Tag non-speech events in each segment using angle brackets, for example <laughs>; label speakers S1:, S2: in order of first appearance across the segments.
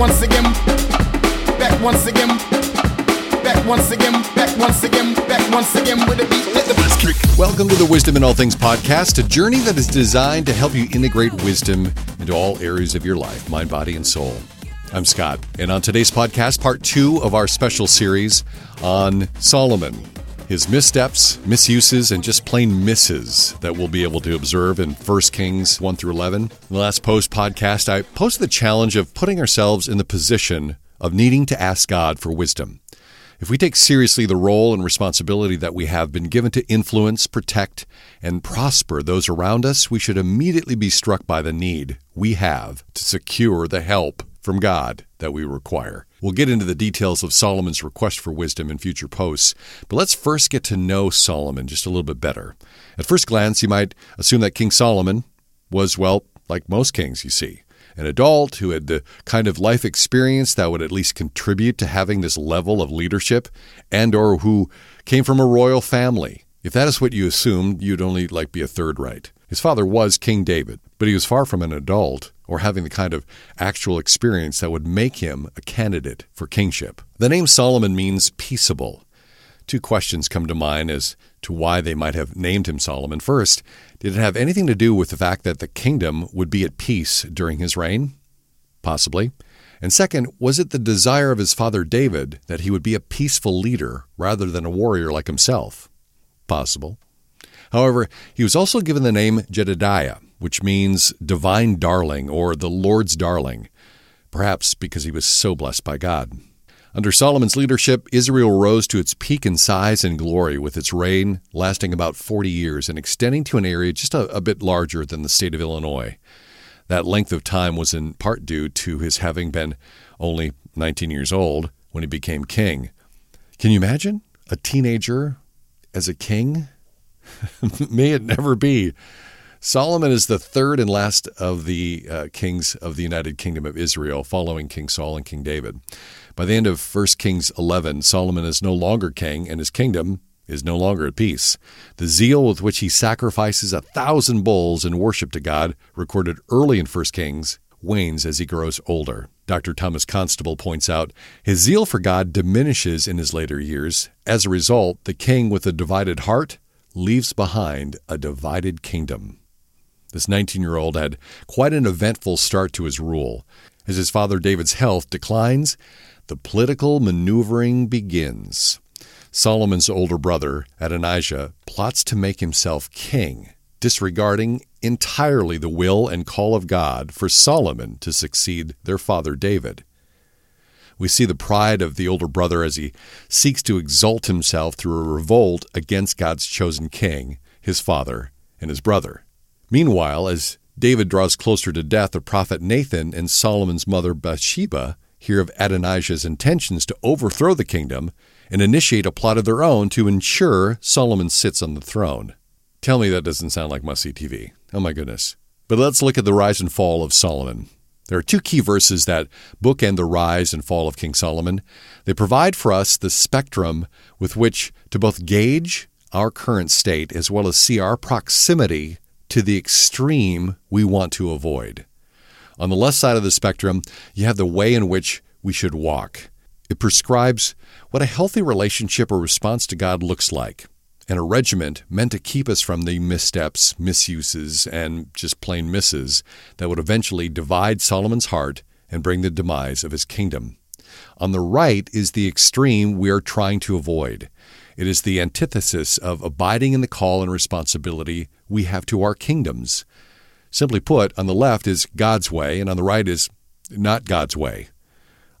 S1: once again, back once again, back once again, back once again, back once again with a beat. Let the kick.
S2: Welcome to the Wisdom in All Things podcast, a journey that is designed to help you integrate wisdom into all areas of your life, mind, body, and soul. I'm Scott, and on today's podcast, part two of our special series on Solomon, his missteps, misuses, and just plain misses that we'll be able to observe in 1 Kings 1 through 11. In the last post podcast, I posed the challenge of putting ourselves in the position of needing to ask God for wisdom. If we take seriously the role and responsibility that we have been given to influence, protect, and prosper those around us, we should immediately be struck by the need we have to secure the help from God that we require. We'll get into the details of Solomon's request for wisdom in future posts, but let's first get to know Solomon just a little bit better. At first glance, you might assume that King Solomon was, well, like most kings you see, an adult who had the kind of life experience that would at least contribute to having this level of leadership and or who came from a royal family. If that is what you assumed, you'd only like be a third right. His father was King David, but he was far from an adult or having the kind of actual experience that would make him a candidate for kingship. The name Solomon means peaceable. Two questions come to mind as to why they might have named him Solomon. First, did it have anything to do with the fact that the kingdom would be at peace during his reign? Possibly. And second, was it the desire of his father David that he would be a peaceful leader rather than a warrior like himself? Possible. However, he was also given the name Jedediah, which means divine darling or the Lord's darling, perhaps because he was so blessed by God. Under Solomon's leadership, Israel rose to its peak in size and glory, with its reign lasting about 40 years and extending to an area just a, a, bit larger than the state of Illinois. That length of time was in part due to his having been only 19 years old when he became king. Can you imagine a teenager as a king? <laughs> May it never be. Solomon is the third and last of the uh, kings of the United Kingdom of Israel, following King Saul and King David. By the end of 1 Kings 11, Solomon is no longer king, and his kingdom is no longer at peace. The zeal with which he sacrifices a thousand bulls in worship to God, recorded early in 1 Kings, wanes as he grows older. Dr. Thomas Constable points out his zeal for God diminishes in his later years. As a result, the king with a divided heart leaves behind a divided kingdom. This 19 year old had quite an eventful start to his rule. As his father David's health declines, the political maneuvering begins. Solomon's older brother, Adonijah, plots to make himself king, disregarding entirely the will and call of God for Solomon to succeed their father David. We see the pride of the older brother as he seeks to exalt himself through a revolt against God's chosen king, his father, and his brother. Meanwhile, as David draws closer to death, the prophet Nathan and Solomon's mother Bathsheba hear of Adonijah's intentions to overthrow the kingdom and initiate a plot of their own to ensure Solomon sits on the throne. Tell me that doesn't sound like must see TV. Oh my goodness. But let's look at the rise and fall of Solomon. There are two key verses that bookend the rise and fall of King Solomon. They provide for us the spectrum with which to both gauge our current state as well as see our proximity to the extreme we want to avoid. On the left side of the spectrum, you have the way in which we should walk. It prescribes what a healthy relationship or response to God looks like, and a regiment meant to keep us from the missteps, misuses, and just plain misses that would eventually divide Solomon's heart and bring the demise of his kingdom. On the right is the extreme we are trying to avoid. It is the antithesis of abiding in the call and responsibility we have to our kingdoms. Simply put, on the left is God's way, and on the right is not God's way.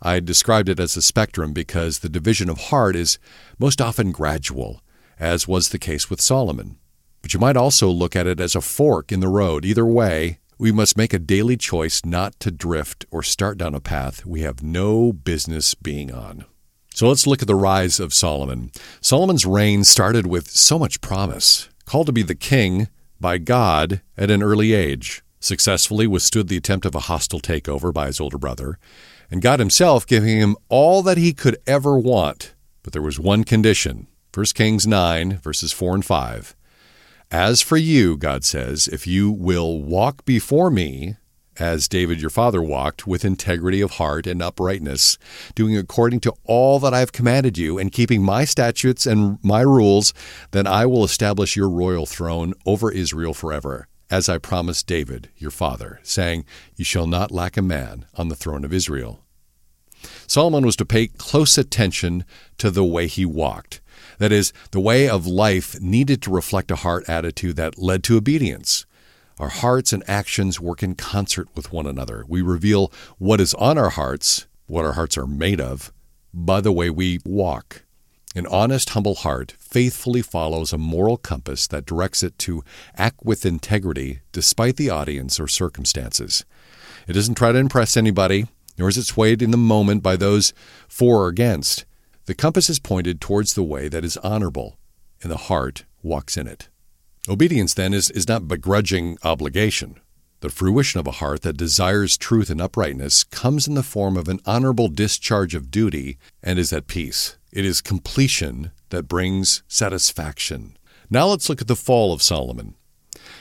S2: I described it as a spectrum because the division of heart is most often gradual, as was the case with Solomon. But you might also look at it as a fork in the road. Either way, we must make a daily choice not to drift or start down a path we have no business being on. So let's look at the rise of Solomon. Solomon's reign started with so much promise. Called to be the king, by God at an early age, successfully withstood the attempt of a hostile takeover by his older brother, and God himself giving him all that he could ever want. But there was one condition 1 Kings 9, verses 4 and 5. As for you, God says, if you will walk before me as David your father walked, with integrity of heart and uprightness, doing according to all that I have commanded you, and keeping my statutes and my rules, then I will establish your royal throne over Israel forever, as I promised David your father, saying, You shall not lack a man on the throne of Israel. Solomon was to pay close attention to the way he walked. That is, the way of life needed to reflect a heart attitude that led to obedience. Our hearts and actions work in concert with one another. We reveal what is on our hearts, what our hearts are made of, by the way we walk. An honest, humble heart faithfully follows a moral compass that directs it to act with integrity despite the audience or circumstances. It doesn't try to impress anybody, nor is it swayed in the moment by those for or against. The compass is pointed towards the way that is honorable, and the heart walks in it. Obedience, then, is, is not begrudging obligation. The fruition of a heart that desires truth and uprightness comes in the form of an honorable discharge of duty and is at peace. It is completion that brings satisfaction. Now let's look at the fall of Solomon.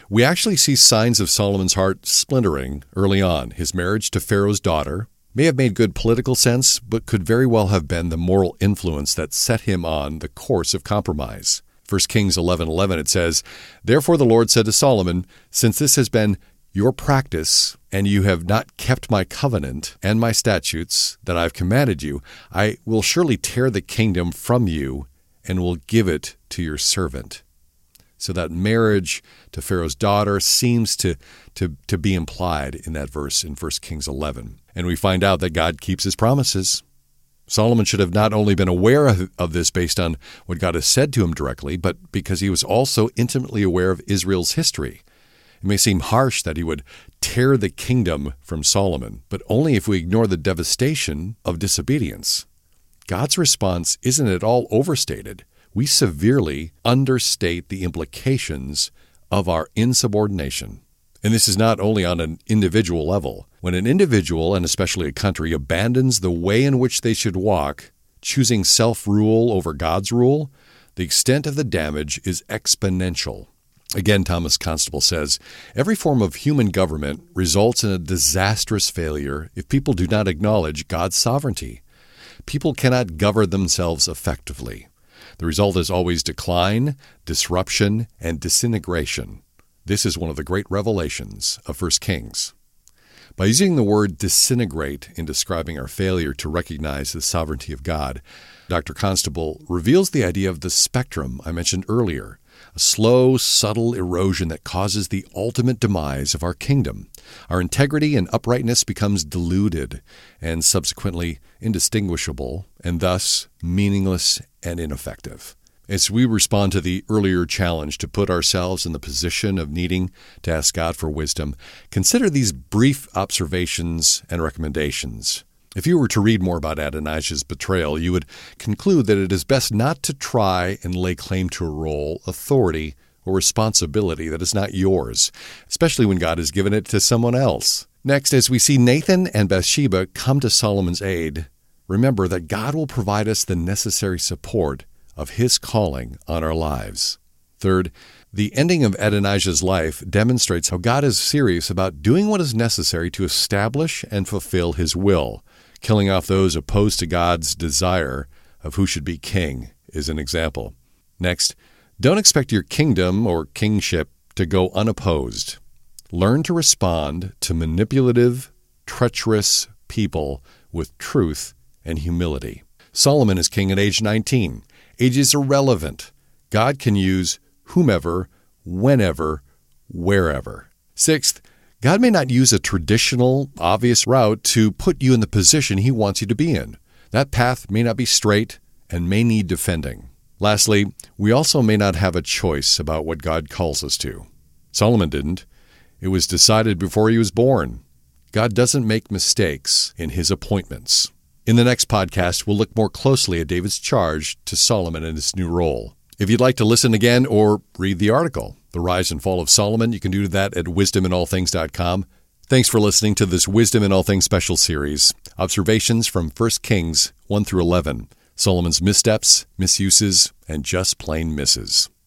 S2: We actually see signs of Solomon's heart splintering early on. His marriage to Pharaoh's daughter may have made good political sense, but could very well have been the moral influence that set him on the course of compromise. 1 Kings 11:11 it says, "Therefore the Lord said to Solomon, since this has been your practice, and you have not kept my covenant and my statutes that I have commanded you, I will surely tear the kingdom from you and will give it to your servant." So that marriage to Pharaoh's daughter seems to, to, to be implied in that verse in 1 Kings 11. And we find out that God keeps his promises. Solomon should have not only been aware of, of, this based on what God has said to him directly, but because he was also intimately aware of Israel's history. It may seem harsh that he would tear the kingdom from Solomon, but only if we ignore the devastation of disobedience. God's response isn't at all overstated. We severely understate the implications of our insubordination. And this is not only on an individual level. When an individual, and especially a country, abandons the way in which they should walk, choosing self rule over God's rule, the extent of the damage is exponential. Again, Thomas Constable says every form of human government results in a disastrous failure if people do not acknowledge God's sovereignty. People cannot govern themselves effectively. The result is always decline, disruption, and disintegration. This is one of the great revelations of 1 Kings. By using the word disintegrate in describing our failure to recognize the sovereignty of God, Dr. Constable reveals the idea of the spectrum I mentioned earlier a slow, subtle erosion that causes the ultimate demise of our kingdom. Our integrity and uprightness becomes diluted and subsequently indistinguishable, and thus meaningless and ineffective. As we respond to the earlier challenge to put ourselves in the position of needing to ask God for wisdom, consider these brief observations and recommendations. If you were to read more about Adonijah's betrayal, you would conclude that it is best not to try and lay claim to a role, authority, or responsibility that is not yours, especially when God has given it to someone else. Next, as we see Nathan and Bathsheba come to Solomon's aid, remember that God will provide us the necessary support of his calling on our lives. Third, the ending of Adonijah's life demonstrates how God is serious about doing what is necessary to establish and fulfill his will. Killing off those opposed to God's desire of who should be king is an example. Next, don't expect your kingdom or kingship to go unopposed. Learn to respond to manipulative, treacherous people with truth and humility. Solomon is king at age 19. Age is irrelevant. God can use whomever, whenever, wherever. Sixth, God may not use a traditional, obvious route to put you in the position He wants you to be in. That path may not be straight and may need defending. Lastly, we also may not have a choice about what God calls us to. Solomon didn't. It was decided before he was born. God doesn't make mistakes in his appointments. In the next podcast, we'll look more closely at David's charge to Solomon and his new role. If you'd like to listen again or read the article, The Rise and Fall of Solomon, you can do that at wisdominallthings.com. Thanks for listening to this Wisdom in All Things special series Observations from 1 Kings 1 through 11, Solomon's missteps, misuses, and just plain misses.